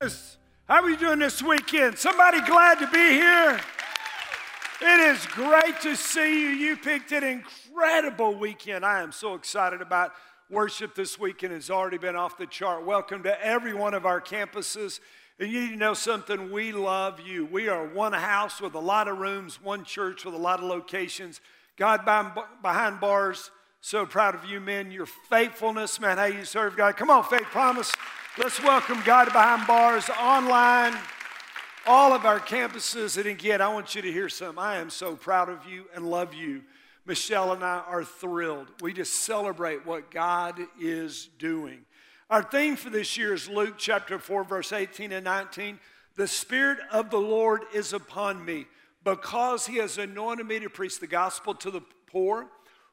How are you doing this weekend? Somebody glad to be here? It is great to see you. You picked an incredible weekend. I am so excited about worship this weekend. It's already been off the chart. Welcome to every one of our campuses. And you need to know something. We love you. We are one house with a lot of rooms, one church with a lot of locations. God behind bars. So proud of you, men. Your faithfulness, man, how you serve God. Come on, faith promise. Let's welcome God behind bars online, all of our campuses. And again, I want you to hear something. I am so proud of you and love you. Michelle and I are thrilled. We just celebrate what God is doing. Our theme for this year is Luke chapter 4, verse 18 and 19. The Spirit of the Lord is upon me because he has anointed me to preach the gospel to the poor,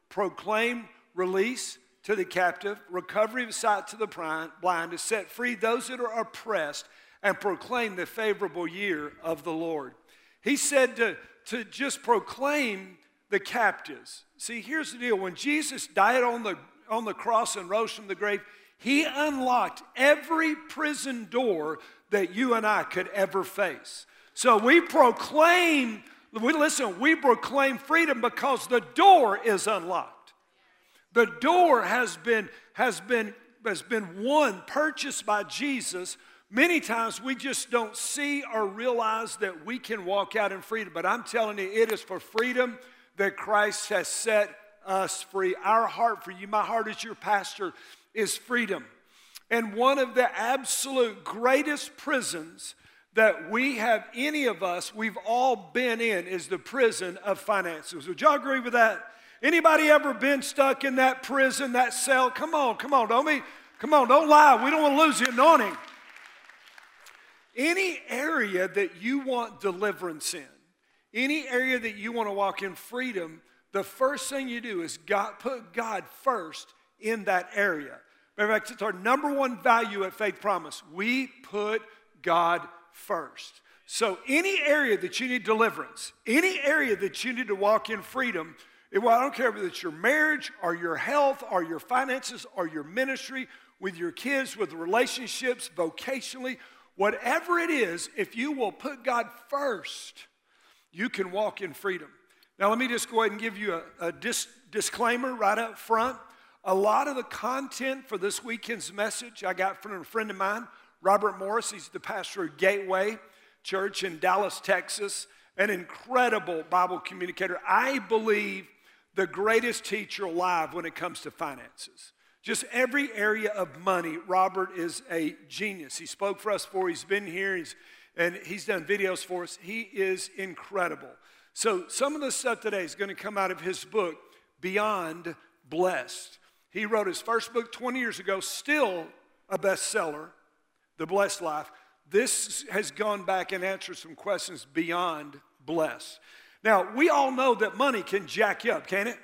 proclaim release to the captive, recovery of sight to the blind, to set free those that are oppressed, and proclaim the favorable year of the Lord. He said to, to just proclaim the captives. See, here's the deal when Jesus died on the, on the cross and rose from the grave, he unlocked every prison door that you and I could ever face. So we proclaim, we listen, we proclaim freedom because the door is unlocked. The door has been, has been, has been won, purchased by Jesus. Many times we just don't see or realize that we can walk out in freedom. But I'm telling you, it is for freedom that Christ has set us free. Our heart for you, my heart as your pastor, is freedom. And one of the absolute greatest prisons that we have, any of us, we've all been in, is the prison of finances. Would y'all agree with that? Anybody ever been stuck in that prison, that cell? Come on, come on, don't be, come on, don't lie. We don't want to lose the anointing. Any area that you want deliverance in, any area that you want to walk in freedom, the first thing you do is God, put God first in that area. Matter of fact, it's our number one value at Faith Promise. We put God first. So, any area that you need deliverance, any area that you need to walk in freedom, well, I don't care if it's your marriage or your health or your finances or your ministry, with your kids, with relationships, vocationally, whatever it is, if you will put God first, you can walk in freedom. Now, let me just go ahead and give you a, a dis- disclaimer right up front. A lot of the content for this weekend's message I got from a friend of mine, Robert Morris. He's the pastor of Gateway Church in Dallas, Texas, an incredible Bible communicator. I believe the greatest teacher alive when it comes to finances. Just every area of money, Robert is a genius. He spoke for us before, he's been here, he's, and he's done videos for us. He is incredible. So, some of the stuff today is going to come out of his book, Beyond Blessed. He wrote his first book 20 years ago, still a bestseller, The Blessed Life. This has gone back and answered some questions beyond blessed. Now, we all know that money can jack you up, can't it?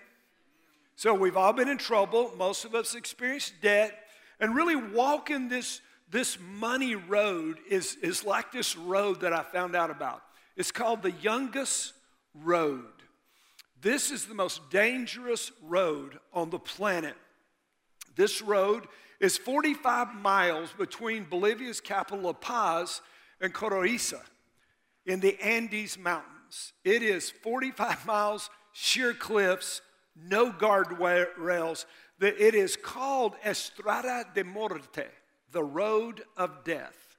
So we've all been in trouble. Most of us experienced debt. And really walking this, this money road is, is like this road that I found out about. It's called the Yungas Road. This is the most dangerous road on the planet. This road is 45 miles between Bolivia's capital, La Paz, and Coriza in the Andes Mountains mountains. It is 45 miles, sheer cliffs, no guardrails. It is called Estrada de Muerte, the road of death.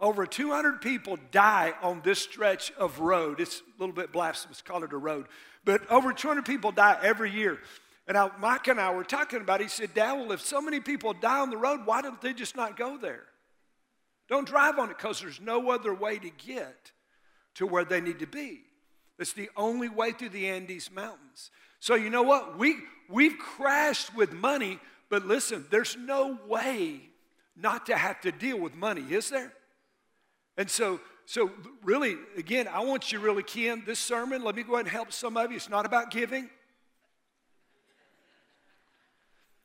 Over 200 people die on this stretch of road. It's a little bit blasphemous to call it a road, but over 200 people die every year. And I, Mike and I were talking about it. He said, Dad, well, if so many people die on the road, why don't they just not go there? Don't drive on it because there's no other way to get to where they need to be. It's the only way through the Andes Mountains. So, you know what? We, we've crashed with money, but listen, there's no way not to have to deal with money, is there? And so, so really, again, I want you really key in this sermon. Let me go ahead and help some of you. It's not about giving.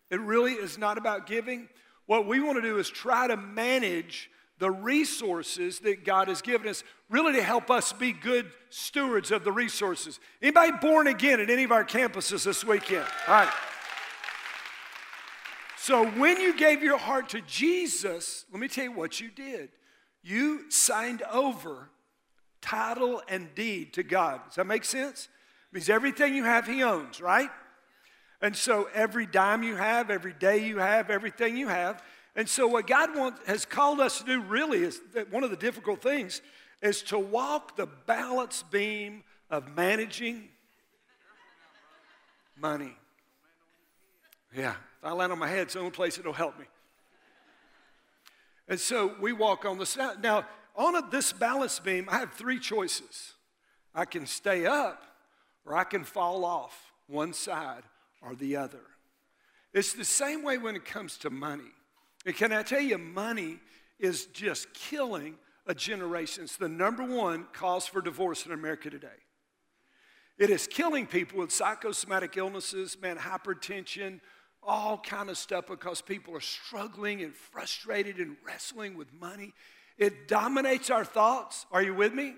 It really is not about giving. What we want to do is try to manage the resources that God has given us, really to help us be good stewards of the resources. Anybody born again at any of our campuses this weekend? All right. So when you gave your heart to Jesus, let me tell you what you did. You signed over title and deed to God. Does that make sense? It means everything you have, He owns, right? And so every dime you have, every day you have, everything you have. And so what God has called us to do really is that one of the difficult things is to walk the balance beam of managing money. Yeah, if I land on my head, it's the only place it'll help me. And so we walk on the side. Now, on a, this balance beam, I have three choices. I can stay up or I can fall off one side or the other. It's the same way when it comes to money. And can I tell you, money is just killing a generation. It's the number one cause for divorce in America today. It is killing people with psychosomatic illnesses, man, hypertension, all kind of stuff because people are struggling and frustrated and wrestling with money. It dominates our thoughts. Are you with me?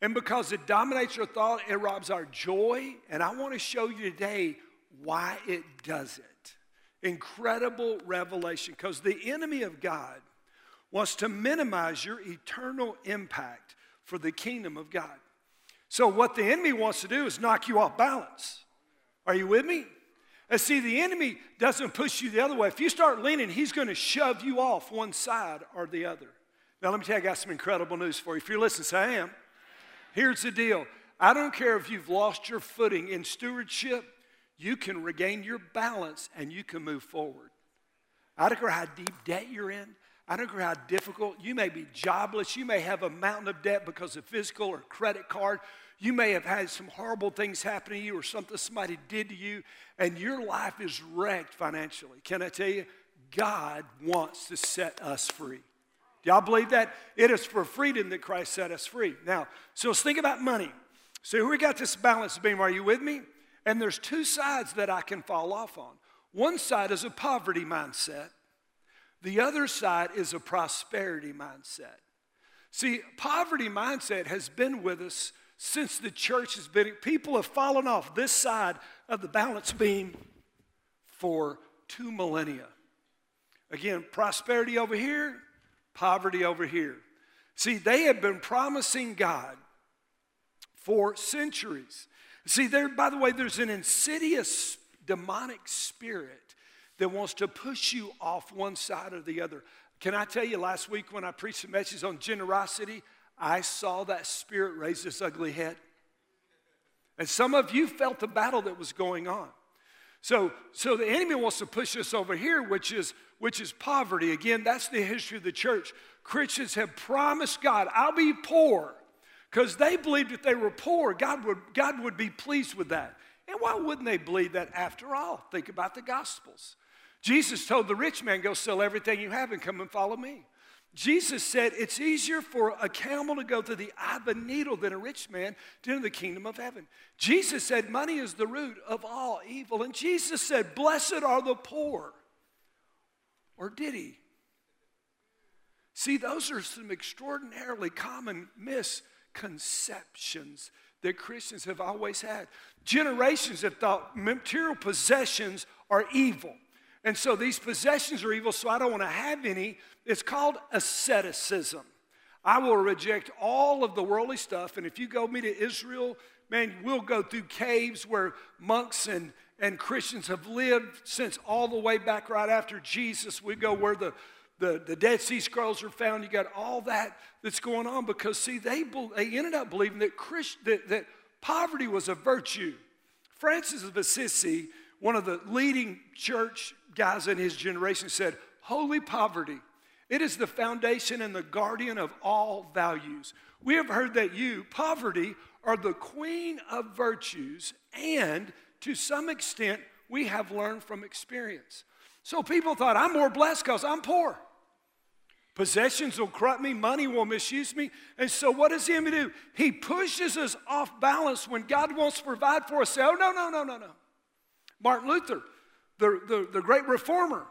And because it dominates your thought, it robs our joy. And I want to show you today why it does it. Incredible revelation. Because the enemy of God wants to minimize your eternal impact for the kingdom of God. So, what the enemy wants to do is knock you off balance. Are you with me? And see, the enemy doesn't push you the other way. If you start leaning, he's going to shove you off one side or the other. Now, let me tell you, I got some incredible news for you. If you're listening, say, I am. Here's the deal I don't care if you've lost your footing in stewardship, you can regain your balance and you can move forward. I don't care how deep debt you're in. I don't care how difficult. You may be jobless. You may have a mountain of debt because of physical or credit card. You may have had some horrible things happen to you or something somebody did to you, and your life is wrecked financially. Can I tell you? God wants to set us free. Do y'all believe that? It is for freedom that Christ set us free. Now, so let's think about money. So we got this balance beam. Are you with me? And there's two sides that I can fall off on. One side is a poverty mindset. The other side is a prosperity mindset. See, poverty mindset has been with us since the church has been. People have fallen off this side of the balance beam for two millennia. Again, prosperity over here, poverty over here. See, they have been promising God for centuries. See, there, by the way, there's an insidious demonic spirit that wants to push you off one side or the other. Can I tell you, last week when I preached a message on generosity, I saw that spirit raise its ugly head. And some of you felt the battle that was going on. So, so the enemy wants to push us over here, which is, which is poverty. Again, that's the history of the church. Christians have promised God, I'll be poor. Because they believed if they were poor, God would, God would be pleased with that. And why wouldn't they believe that after all? Think about the Gospels. Jesus told the rich man, Go sell everything you have and come and follow me. Jesus said it's easier for a camel to go through the eye of a needle than a rich man to enter the kingdom of heaven. Jesus said money is the root of all evil. And Jesus said, Blessed are the poor. Or did he? See, those are some extraordinarily common misconceptions that Christians have always had. Generations have thought material possessions are evil. And so these possessions are evil, so I don't want to have any. It's called asceticism. I will reject all of the worldly stuff. And if you go me to Israel, man, we'll go through caves where monks and, and Christians have lived since all the way back right after Jesus. We go where the, the, the Dead Sea Scrolls are found. You got all that that's going on because, see, they, they ended up believing that, Christ, that, that poverty was a virtue. Francis of Assisi, one of the leading church guys in his generation said, Holy poverty. It is the foundation and the guardian of all values. We have heard that you, poverty, are the queen of virtues, and to some extent, we have learned from experience. So people thought, I'm more blessed because I'm poor. Possessions will corrupt me, money will misuse me. And so, what does he do? He pushes us off balance when God wants to provide for us. Say, oh, no, no, no, no, no. Martin Luther the, the, the great reformer,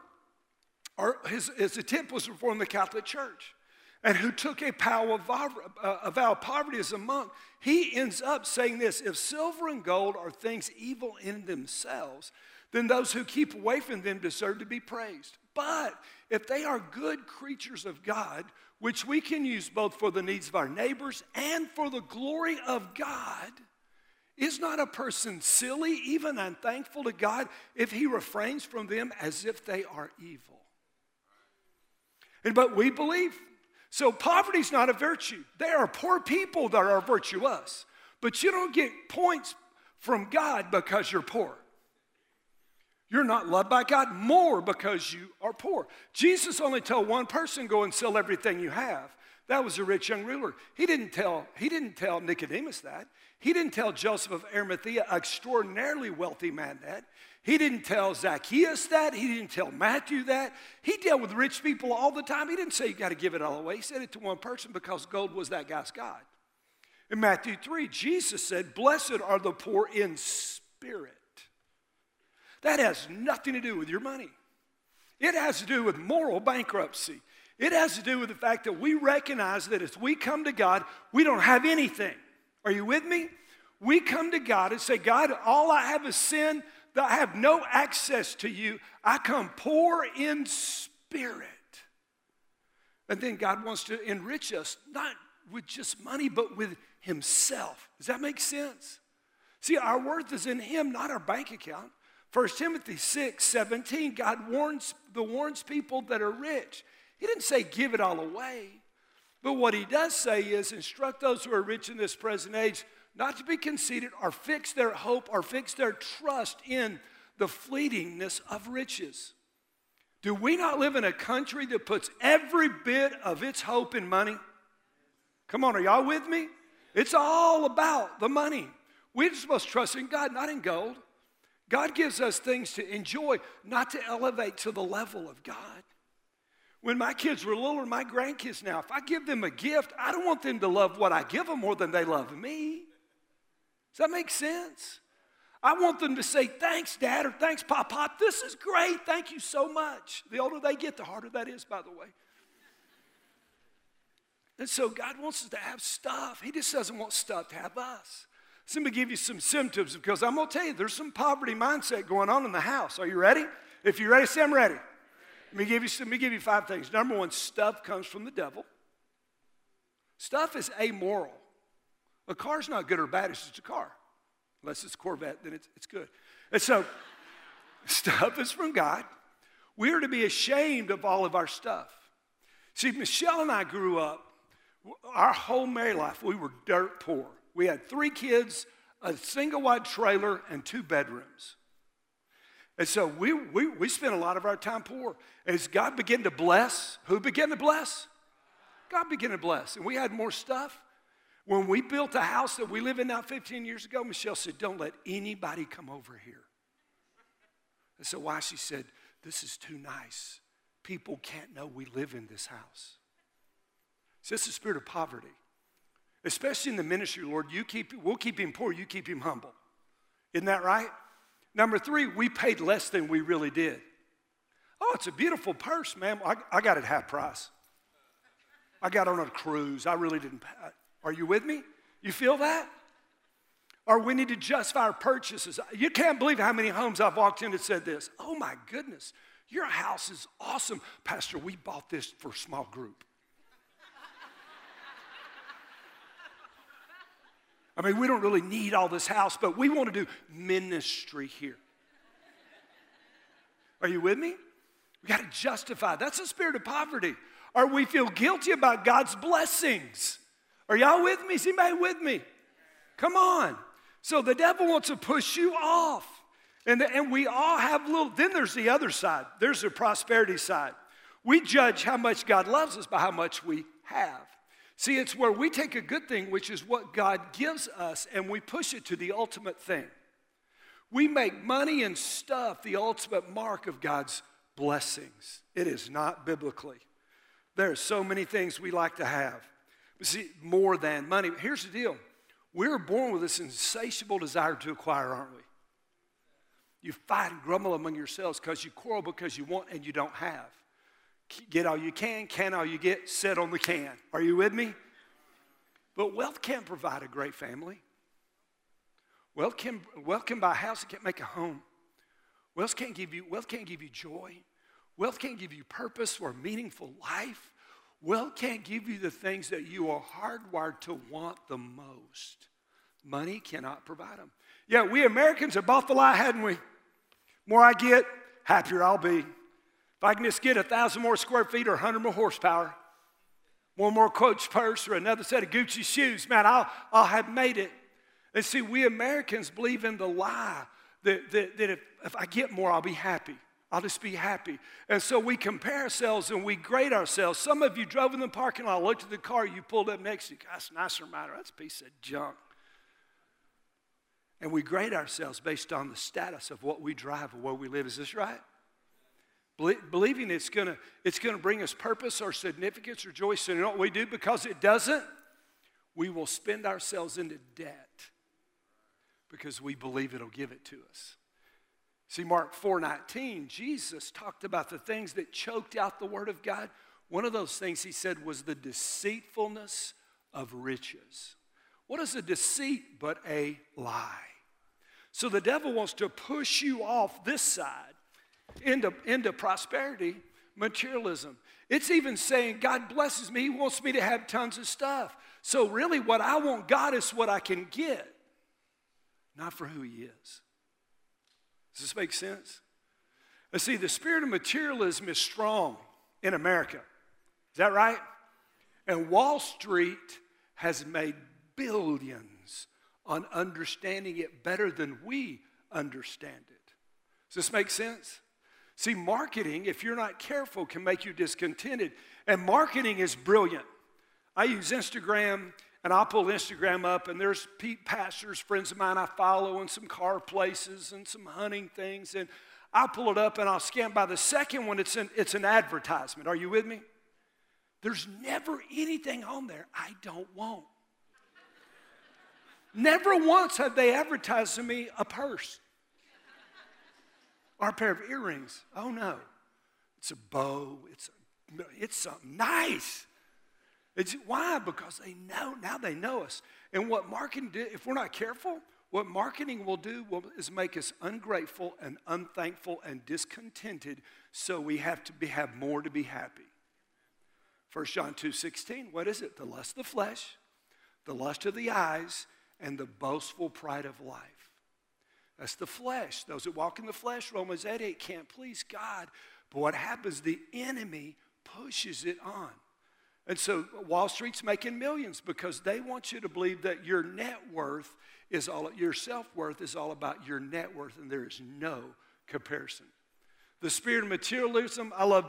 or his, his attempt was to reform the Catholic Church, and who took a of, a vow uh, of poverty as a monk, he ends up saying this if silver and gold are things evil in themselves, then those who keep away from them deserve to be praised. But if they are good creatures of God, which we can use both for the needs of our neighbors and for the glory of God, is not a person silly, even unthankful to God, if he refrains from them as if they are evil? And but we believe. So poverty's not a virtue. There are poor people that are virtuous, but you don't get points from God because you're poor. You're not loved by God more because you are poor. Jesus only told one person, go and sell everything you have. That was a rich young ruler. He didn't tell, he didn't tell Nicodemus that. He didn't tell Joseph of Arimathea, an extraordinarily wealthy man, that. He didn't tell Zacchaeus that. He didn't tell Matthew that. He dealt with rich people all the time. He didn't say you got to give it all away. He said it to one person because gold was that guy's God. In Matthew 3, Jesus said, Blessed are the poor in spirit. That has nothing to do with your money. It has to do with moral bankruptcy. It has to do with the fact that we recognize that as we come to God, we don't have anything. Are you with me? We come to God and say, God, all I have is sin. I have no access to you. I come poor in spirit. And then God wants to enrich us, not with just money, but with Himself. Does that make sense? See, our worth is in Him, not our bank account. 1 Timothy 6 17, God warns, the warns people that are rich. He didn't say give it all away. But what he does say is instruct those who are rich in this present age not to be conceited or fix their hope or fix their trust in the fleetingness of riches. Do we not live in a country that puts every bit of its hope in money? Come on, are y'all with me? It's all about the money. We're supposed to trust in God, not in gold. God gives us things to enjoy, not to elevate to the level of God. When my kids were little, my grandkids now, if I give them a gift, I don't want them to love what I give them more than they love me. Does that make sense? I want them to say, thanks, Dad, or thanks, Pop Pop. This is great. Thank you so much. The older they get, the harder that is, by the way. And so God wants us to have stuff. He just doesn't want stuff to have us. Let me give you some symptoms because I'm going to tell you there's some poverty mindset going on in the house. Are you ready? If you're ready, say I'm ready. Let me give you, let me give you five things. Number one, stuff comes from the devil. Stuff is amoral. A car's not good or bad, it's just a car. Unless it's Corvette, then it's, it's good. And so, stuff is from God. We are to be ashamed of all of our stuff. See, Michelle and I grew up, our whole married life, we were dirt poor. We had three kids, a single wide trailer, and two bedrooms. And so we, we, we spent a lot of our time poor. As God began to bless, who began to bless? God began to bless. And we had more stuff. When we built a house that we live in now 15 years ago, Michelle said, Don't let anybody come over here. I said, Why? She said, This is too nice. People can't know we live in this house. So it's the spirit of poverty especially in the ministry, Lord, you keep, we'll keep him poor, you keep him humble. Isn't that right? Number three, we paid less than we really did. Oh, it's a beautiful purse, ma'am. I, I got it half price. I got on a cruise. I really didn't pay. Are you with me? You feel that? Or we need to justify our purchases. You can't believe how many homes I've walked in that said this. Oh my goodness, your house is awesome. Pastor, we bought this for a small group. I mean, we don't really need all this house, but we want to do ministry here. Are you with me? We got to justify. That's a spirit of poverty. Or we feel guilty about God's blessings. Are y'all with me? Is anybody with me? Come on. So the devil wants to push you off. And, the, and we all have little, then there's the other side. There's the prosperity side. We judge how much God loves us by how much we have. See, it's where we take a good thing, which is what God gives us, and we push it to the ultimate thing. We make money and stuff the ultimate mark of God's blessings. It is not biblically. There are so many things we like to have. See, more than money. Here's the deal we're born with this insatiable desire to acquire, aren't we? You fight and grumble among yourselves because you quarrel because you want and you don't have. Get all you can, can all you get, sit on the can. Are you with me? But wealth can't provide a great family. Wealth can, wealth can buy a house, it can't make a home. Wealth can't give you, wealth can't give you joy. Wealth can't give you purpose or meaningful life. Wealth can't give you the things that you are hardwired to want the most. Money cannot provide them. Yeah, we Americans have bought the lie, hadn't we? More I get, happier I'll be. If I can just get a thousand more square feet or a hundred more horsepower, one more Coach purse or another set of Gucci shoes, man, I'll, I'll have made it. And see, we Americans believe in the lie that, that, that if, if I get more, I'll be happy. I'll just be happy. And so we compare ourselves and we grade ourselves. Some of you drove in the parking lot, looked at the car you pulled up next to you. That's nicer matter. That's a piece of junk. And we grade ourselves based on the status of what we drive or where we live. Is this right? Believing it's gonna, it's gonna bring us purpose or significance or joy. So you know what we do? Because it doesn't, we will spend ourselves into debt because we believe it'll give it to us. See, Mark 4:19, Jesus talked about the things that choked out the word of God. One of those things he said was the deceitfulness of riches. What is a deceit but a lie? So the devil wants to push you off this side into, into prosperity, materialism. It's even saying, God blesses me, He wants me to have tons of stuff. So, really, what I want God is what I can get, not for who He is. Does this make sense? Now, see, the spirit of materialism is strong in America. Is that right? And Wall Street has made billions on understanding it better than we understand it. Does this make sense? See, marketing, if you're not careful, can make you discontented. And marketing is brilliant. I use Instagram and I'll pull Instagram up, and there's Pete pastors, friends of mine I follow, and some car places and some hunting things. And I'll pull it up and I'll scan. By the second one, it's an, it's an advertisement. Are you with me? There's never anything on there I don't want. Never once have they advertised to me a purse or a pair of earrings. Oh no. It's a bow, it's, a, it's something nice. It's, why? Because they know, now they know us. And what marketing do, if we're not careful, what marketing will do will, is make us ungrateful and unthankful and discontented, so we have to be, have more to be happy. 1 John 2 16, what is it? The lust of the flesh, the lust of the eyes, and the boastful pride of life. That's the flesh. Those that walk in the flesh, Romans 8 8, can't please God. But what happens, the enemy pushes it on. And so Wall Street's making millions because they want you to believe that your net worth is all, your self worth is all about your net worth, and there is no comparison. The spirit of materialism, I love,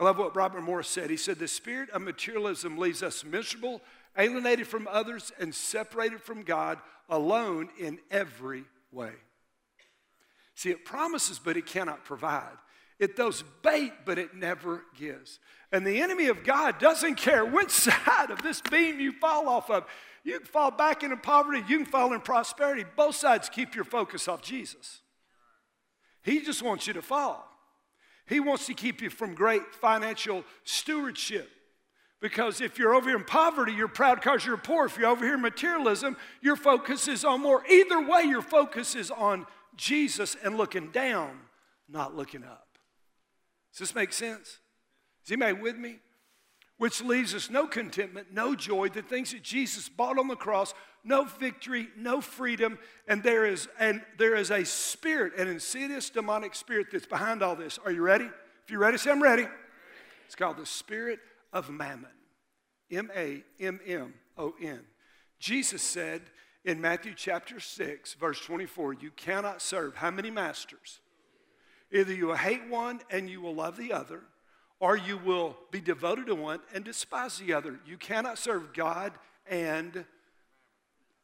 I love what Robert Morris said. He said, The spirit of materialism leaves us miserable, alienated from others, and separated from God, alone in every way. See, it promises, but it cannot provide. It throws bait, but it never gives. And the enemy of God doesn't care which side of this beam you fall off of. You can fall back into poverty, you can fall in prosperity. Both sides keep your focus off Jesus. He just wants you to fall. He wants to keep you from great financial stewardship. Because if you're over here in poverty, you're proud because you're poor. If you're over here in materialism, your focus is on more. Either way, your focus is on Jesus and looking down, not looking up. Does this make sense? Is anybody with me? Which leaves us no contentment, no joy, the things that Jesus bought on the cross, no victory, no freedom, and there is and there is a spirit, an insidious demonic spirit that's behind all this. Are you ready? If you're ready, say I'm ready. It's called the spirit of mammon. M A M M O N. Jesus said in Matthew chapter 6, verse 24, you cannot serve how many masters? Either you will hate one and you will love the other, or you will be devoted to one and despise the other. You cannot serve God and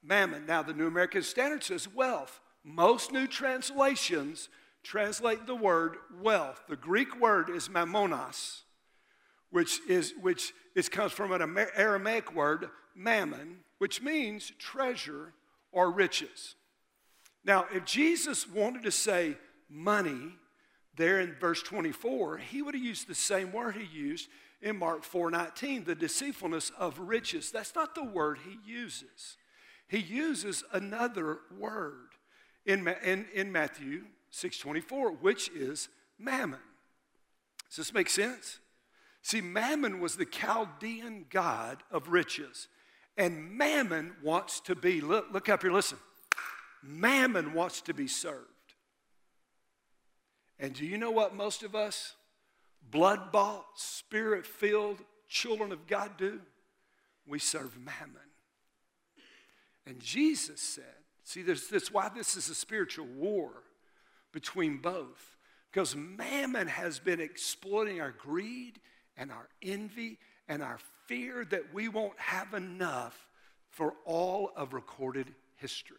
mammon. Now, the New American Standard says wealth. Most new translations translate the word wealth. The Greek word is mammonas, which, is, which is, comes from an Aramaic word, mammon, which means treasure or riches. Now, if Jesus wanted to say money, there in verse 24, he would have used the same word he used in Mark 4:19, the deceitfulness of riches. That's not the word he uses. He uses another word in, in, in Matthew 6:24, which is mammon. Does this make sense? See, Mammon was the Chaldean god of riches. And Mammon wants to be, look, look up here, listen. Mammon wants to be served. And do you know what most of us, blood bought, spirit filled children of God, do? We serve Mammon. And Jesus said, see, there's this why this is a spiritual war between both. Because Mammon has been exploiting our greed and our envy and our fear that we won't have enough for all of recorded history.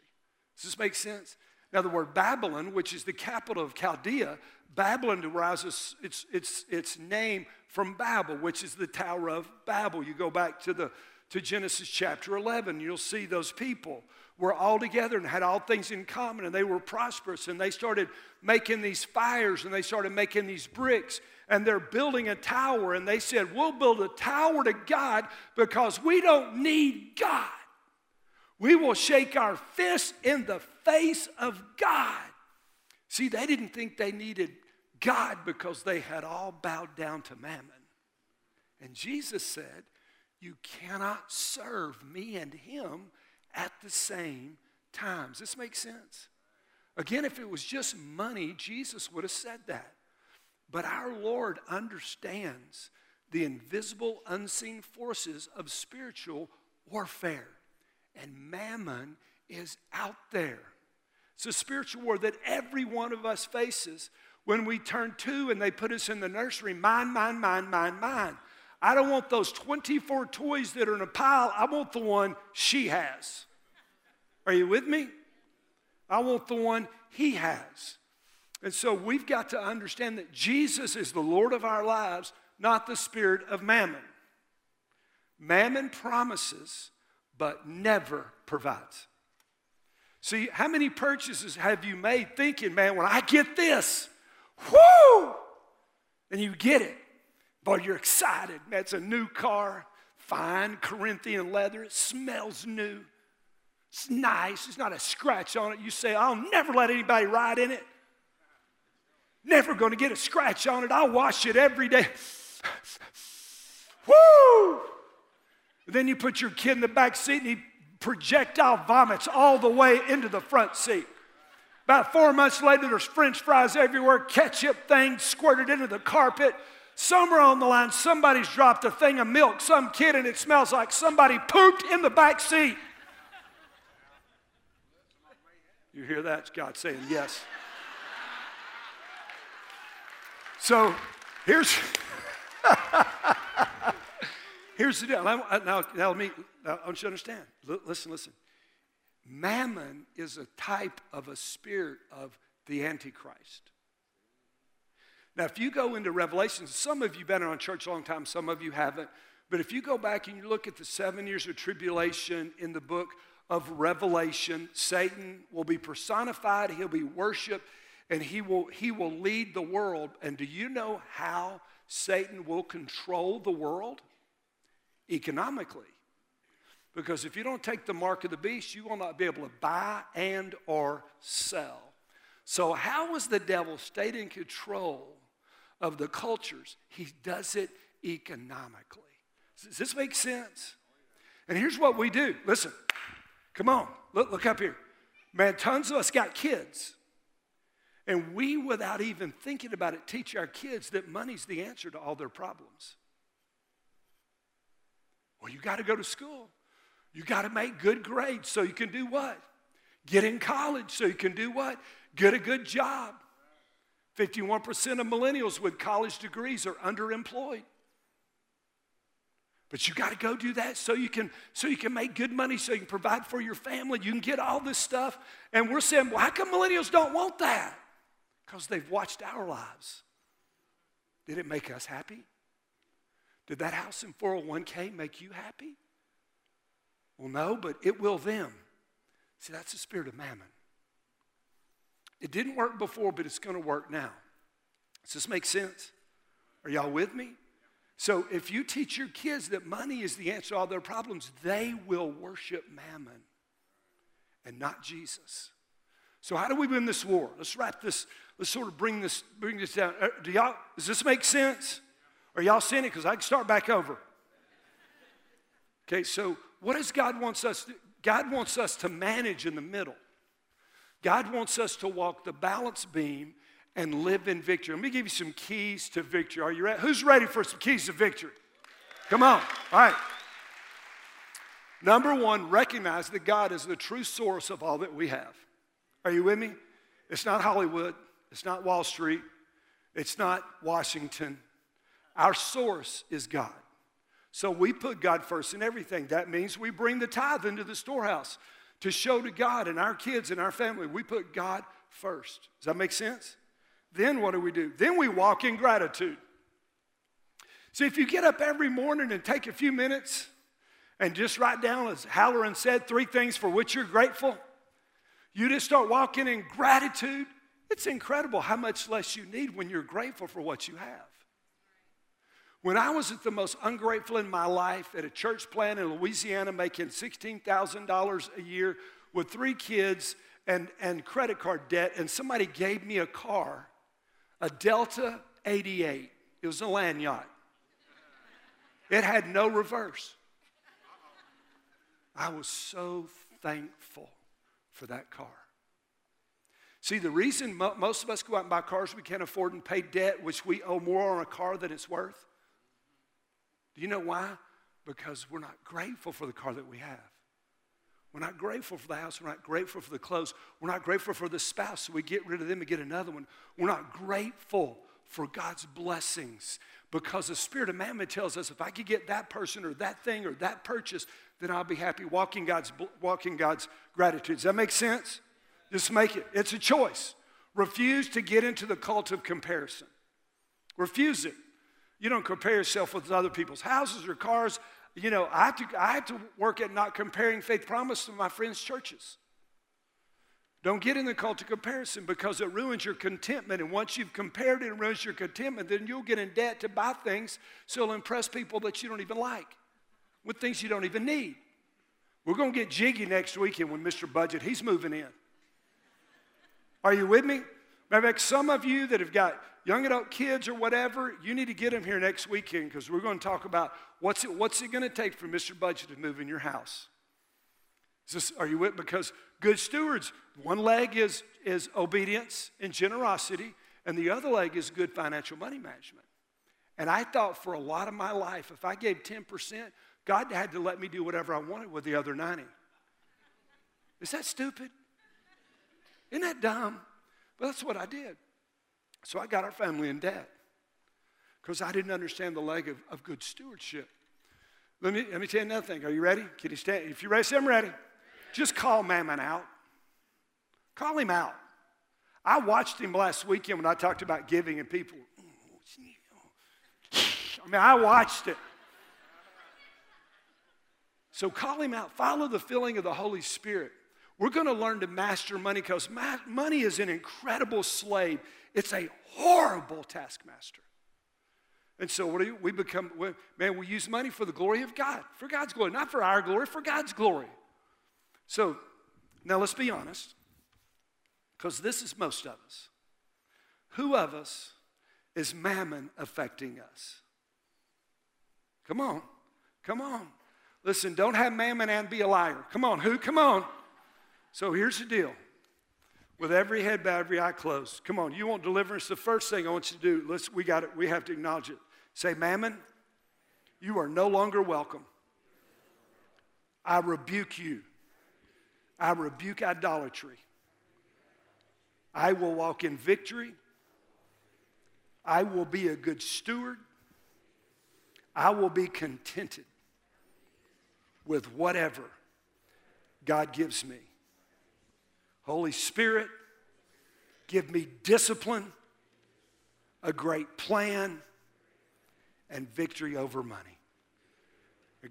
Does this make sense? Now, the word Babylon, which is the capital of Chaldea, Babylon derives its, its, its name from Babel, which is the Tower of Babel. You go back to, the, to Genesis chapter 11, you'll see those people were all together and had all things in common, and they were prosperous, and they started making these fires, and they started making these bricks, and they're building a tower, and they said, We'll build a tower to God because we don't need God. We will shake our fists in the face of God. See, they didn't think they needed God because they had all bowed down to mammon. And Jesus said, You cannot serve me and him at the same time. Does this make sense? Again, if it was just money, Jesus would have said that. But our Lord understands the invisible, unseen forces of spiritual warfare and mammon is out there. It's a spiritual war that every one of us faces when we turn two and they put us in the nursery mine, mine, mine, mine, mine. I don't want those 24 toys that are in a pile. I want the one she has. Are you with me? I want the one he has. And so we've got to understand that Jesus is the Lord of our lives, not the spirit of mammon. Mammon promises but never provides. See, how many purchases have you made thinking, man, when I get this, whoo, and you get it. Boy, you're excited. That's a new car, fine Corinthian leather, it smells new. It's nice, it's not a scratch on it. You say, I'll never let anybody ride in it. Never gonna get a scratch on it. I'll wash it every day. Woo! Then you put your kid in the back seat and he projectile vomits all the way into the front seat. About four months later, there's french fries everywhere, ketchup things squirted into the carpet. Somewhere on the line, somebody's dropped a thing of milk, some kid, and it smells like somebody pooped in the back seat. You hear that? God saying yes. So here's. Here's the deal. Now, now, now let me, now, I want you to understand. L- listen, listen. Mammon is a type of a spirit of the Antichrist. Now, if you go into Revelation, some of you have been on church a long time, some of you haven't. But if you go back and you look at the seven years of tribulation in the book of Revelation, Satan will be personified, he'll be worshiped, and he will, he will lead the world. And do you know how Satan will control the world? economically. Because if you don't take the mark of the beast, you will not be able to buy and or sell. So how is the devil stayed in control of the cultures? He does it economically. Does this make sense? And here's what we do. Listen, come on, look, look up here. Man, tons of us got kids. And we, without even thinking about it, teach our kids that money's the answer to all their problems. Well, you got to go to school. You got to make good grades so you can do what? Get in college so you can do what? Get a good job. 51% of millennials with college degrees are underemployed. But you got to go do that so you can so you can make good money, so you can provide for your family. You can get all this stuff. And we're saying, well, how come millennials don't want that? Because they've watched our lives. Did it make us happy? Did that house in 401k make you happy? Well, no, but it will them. See, that's the spirit of mammon. It didn't work before, but it's going to work now. Does this make sense? Are y'all with me? So, if you teach your kids that money is the answer to all their problems, they will worship mammon and not Jesus. So, how do we win this war? Let's wrap this, let's sort of bring this, bring this down. Uh, do y'all, does this make sense? Are y'all seeing it? Because I can start back over. Okay, so what does God wants us to, God wants us to manage in the middle. God wants us to walk the balance beam and live in victory. Let me give you some keys to victory. Are you ready? Who's ready for some keys to victory? Come on. All right. Number one, recognize that God is the true source of all that we have. Are you with me? It's not Hollywood, it's not Wall Street, it's not Washington. Our source is God. So we put God first in everything. That means we bring the tithe into the storehouse to show to God and our kids and our family. We put God first. Does that make sense? Then what do we do? Then we walk in gratitude. See, if you get up every morning and take a few minutes and just write down, as Halloran said, three things for which you're grateful, you just start walking in gratitude. It's incredible how much less you need when you're grateful for what you have. When I was at the most ungrateful in my life at a church plant in Louisiana, making $16,000 a year with three kids and, and credit card debt, and somebody gave me a car, a Delta 88. It was a land yacht. It had no reverse. I was so thankful for that car. See, the reason mo- most of us go out and buy cars we can't afford and pay debt, which we owe more on a car than it's worth, do you know why? Because we're not grateful for the car that we have. We're not grateful for the house. We're not grateful for the clothes. We're not grateful for the spouse, so we get rid of them and get another one. We're not grateful for God's blessings because the spirit of mammon tells us if I could get that person or that thing or that purchase, then I'll be happy. Walking God's, walking God's gratitude. Does that make sense? Just make it. It's a choice. Refuse to get into the cult of comparison. Refuse it. You don't compare yourself with other people's houses or cars. You know, I had to, I to work at not comparing faith promise to my friends' churches. Don't get in the cult of comparison because it ruins your contentment. And once you've compared it and ruins your contentment, then you'll get in debt to buy things so it'll impress people that you don't even like with things you don't even need. We're going to get jiggy next weekend when Mr. Budget, he's moving in. Are you with me? Maybe some of you that have got young adult kids or whatever, you need to get them here next weekend because we're going to talk about what's it, what's it going to take for Mr. Budget to move in your house. Is this, are you with? Because good stewards, one leg is, is obedience and generosity, and the other leg is good financial money management. And I thought for a lot of my life, if I gave 10%, God had to let me do whatever I wanted with the other 90. Is that stupid? Isn't that dumb? But that's what I did. So I got our family in debt because I didn't understand the leg of, of good stewardship. Let me, let me tell you another thing. Are you ready? Can you stand? If you're ready, say I'm ready. Just call Mammon out. Call him out. I watched him last weekend when I talked about giving and people. I mean, I watched it. So call him out. Follow the filling of the Holy Spirit. We're going to learn to master money because money is an incredible slave. It's a horrible taskmaster. And so what do you, we become? We, man, we use money for the glory of God, for God's glory, not for our glory, for God's glory. So now let's be honest, because this is most of us. Who of us is mammon affecting us? Come on, come on. Listen, don't have mammon and be a liar. Come on, who? Come on. So here's the deal. With every head bowed, every eye closed. Come on, you want deliverance? The first thing I want you to do, let's, we got it, we have to acknowledge it. Say, Mammon, you are no longer welcome. I rebuke you. I rebuke idolatry. I will walk in victory. I will be a good steward. I will be contented with whatever God gives me. Holy Spirit, give me discipline, a great plan, and victory over money.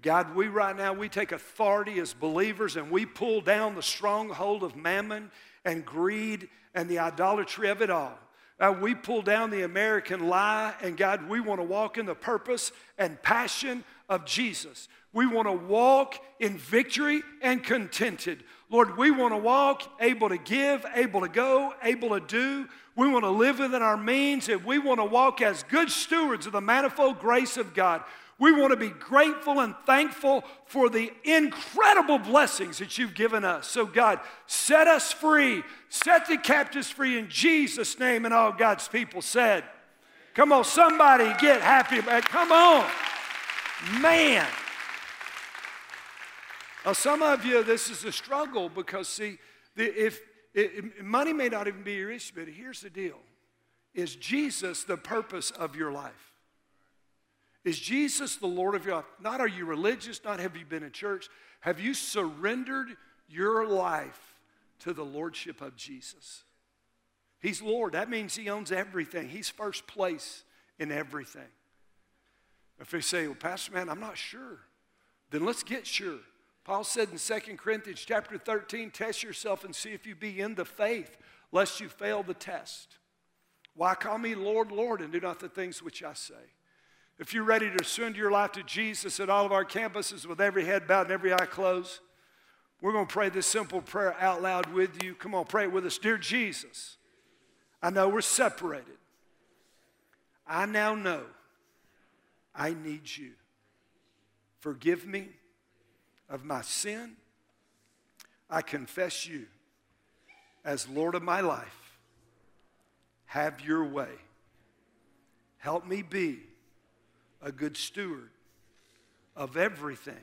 God, we right now, we take authority as believers and we pull down the stronghold of mammon and greed and the idolatry of it all. Uh, we pull down the American lie, and God, we want to walk in the purpose and passion of Jesus. We want to walk in victory and contented. Lord, we want to walk, able to give, able to go, able to do. We want to live within our means, and we want to walk as good stewards of the manifold grace of God. We want to be grateful and thankful for the incredible blessings that you've given us. So, God, set us free, set the captives free in Jesus' name. And all God's people said, Come on, somebody get happy. Come on. Man. Now, some of you, this is a struggle because, see, if it, money may not even be your issue, but here's the deal: Is Jesus the purpose of your life? Is Jesus the Lord of your life? Not are you religious? Not have you been in church? Have you surrendered your life to the lordship of Jesus? He's Lord. That means He owns everything. He's first place in everything. If they say, "Well, Pastor Man, I'm not sure," then let's get sure. Paul said in 2 Corinthians chapter 13, test yourself and see if you be in the faith, lest you fail the test. Why call me Lord, Lord, and do not the things which I say? If you're ready to surrender your life to Jesus at all of our campuses with every head bowed and every eye closed, we're going to pray this simple prayer out loud with you. Come on, pray it with us. Dear Jesus, I know we're separated. I now know I need you. Forgive me of my sin, I confess you as Lord of my life. Have your way. Help me be a good steward of everything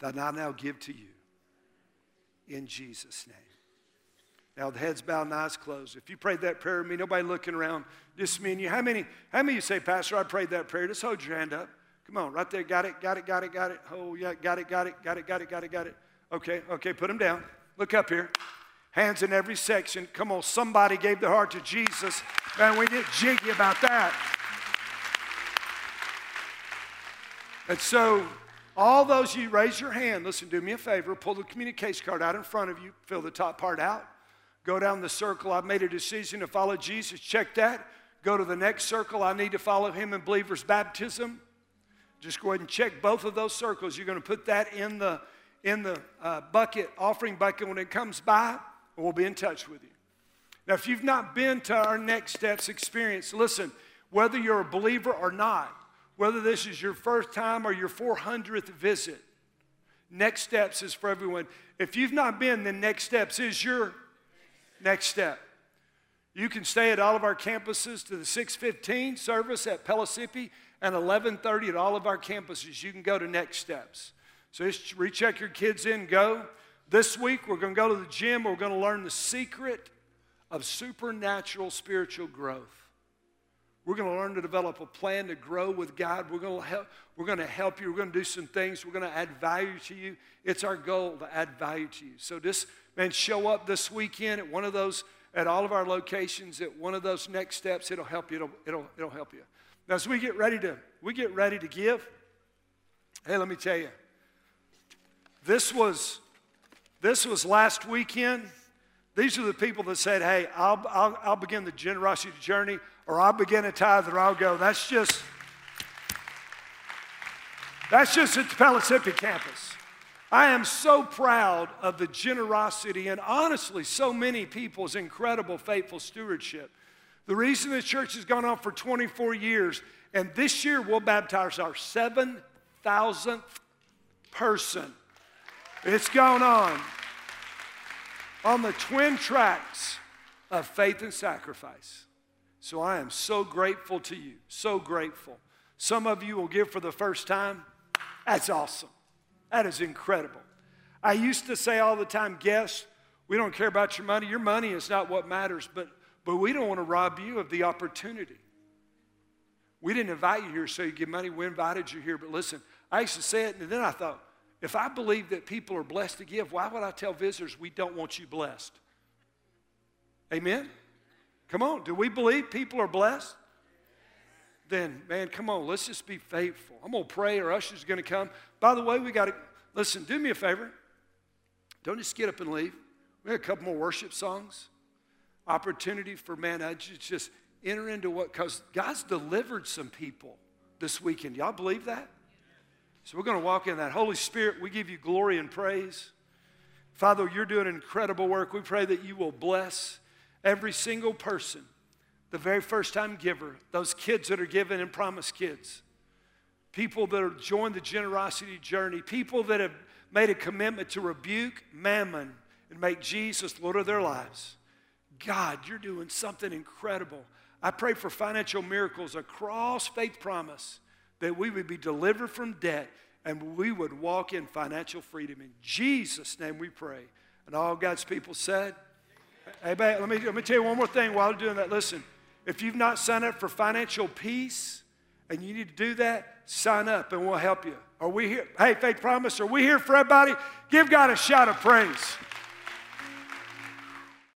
that I now give to you. In Jesus' name. Now, the heads bowed and eyes closed. If you prayed that prayer me, nobody looking around, just me and you. How many, how many you say, Pastor, I prayed that prayer? Just hold your hand up. Come on, right there. Got it, got it, got it, got it. Oh, yeah, got it, got it, got it, got it, got it, got it. Okay, okay, put them down. Look up here. Hands in every section. Come on, somebody gave their heart to Jesus. Man, we get jiggy about that. And so, all those you raise your hand, listen, do me a favor, pull the communication card out in front of you, fill the top part out, go down the circle. I've made a decision to follow Jesus. Check that. Go to the next circle. I need to follow him in believer's baptism. Just go ahead and check both of those circles. You're going to put that in the, in the uh, bucket, offering bucket when it comes by, and we'll be in touch with you. Now, if you've not been to our Next Steps experience, listen, whether you're a believer or not, whether this is your first time or your 400th visit, Next Steps is for everyone. If you've not been, then Next Steps is your next step. You can stay at all of our campuses to the 615 service at Pellissippi and 11:30 at all of our campuses. You can go to Next Steps. So just recheck your kids in, go. This week we're going to go to the gym. We're going to learn the secret of supernatural spiritual growth. We're going to learn to develop a plan to grow with God. We're going to help, we're going to help you. We're going to do some things. We're going to add value to you. It's our goal to add value to you. So just, man, show up this weekend at one of those, at all of our locations, at one of those next steps. It'll help you. It'll, it'll, it'll help you. Now, as we get ready to we get ready to give, hey, let me tell you, this was this was last weekend. These are the people that said, hey, I'll, I'll, I'll begin the generosity journey, or I'll begin a tithe, or I'll go. That's just that's just at the Pellissippi campus. I am so proud of the generosity and honestly, so many people's incredible faithful stewardship. The reason the church has gone on for 24 years, and this year we'll baptize our 7,000th person. It's gone on on the twin tracks of faith and sacrifice. So I am so grateful to you, so grateful. Some of you will give for the first time. That's awesome. That is incredible. I used to say all the time, guests, we don't care about your money. Your money is not what matters, but but we don't want to rob you of the opportunity. We didn't invite you here so you give money. We invited you here. But listen, I used to say it, and then I thought, if I believe that people are blessed to give, why would I tell visitors we don't want you blessed? Amen? Come on, do we believe people are blessed? Then, man, come on, let's just be faithful. I'm going to pray, or usher's going to come. By the way, we got to, listen, do me a favor. Don't just get up and leave. We have a couple more worship songs opportunity for man to just enter into what, because God's delivered some people this weekend. Y'all believe that? So we're going to walk in that. Holy Spirit, we give you glory and praise. Father, you're doing incredible work. We pray that you will bless every single person, the very first time giver, those kids that are given and promised kids, people that have joined the generosity journey, people that have made a commitment to rebuke mammon and make Jesus Lord of their lives. God, you're doing something incredible. I pray for financial miracles across faith promise that we would be delivered from debt and we would walk in financial freedom. In Jesus' name we pray. And all God's people said, Hey, let me, let me tell you one more thing while you're doing that. Listen, if you've not signed up for financial peace and you need to do that, sign up and we'll help you. Are we here? Hey, Faith Promise, are we here for everybody? Give God a shout of praise.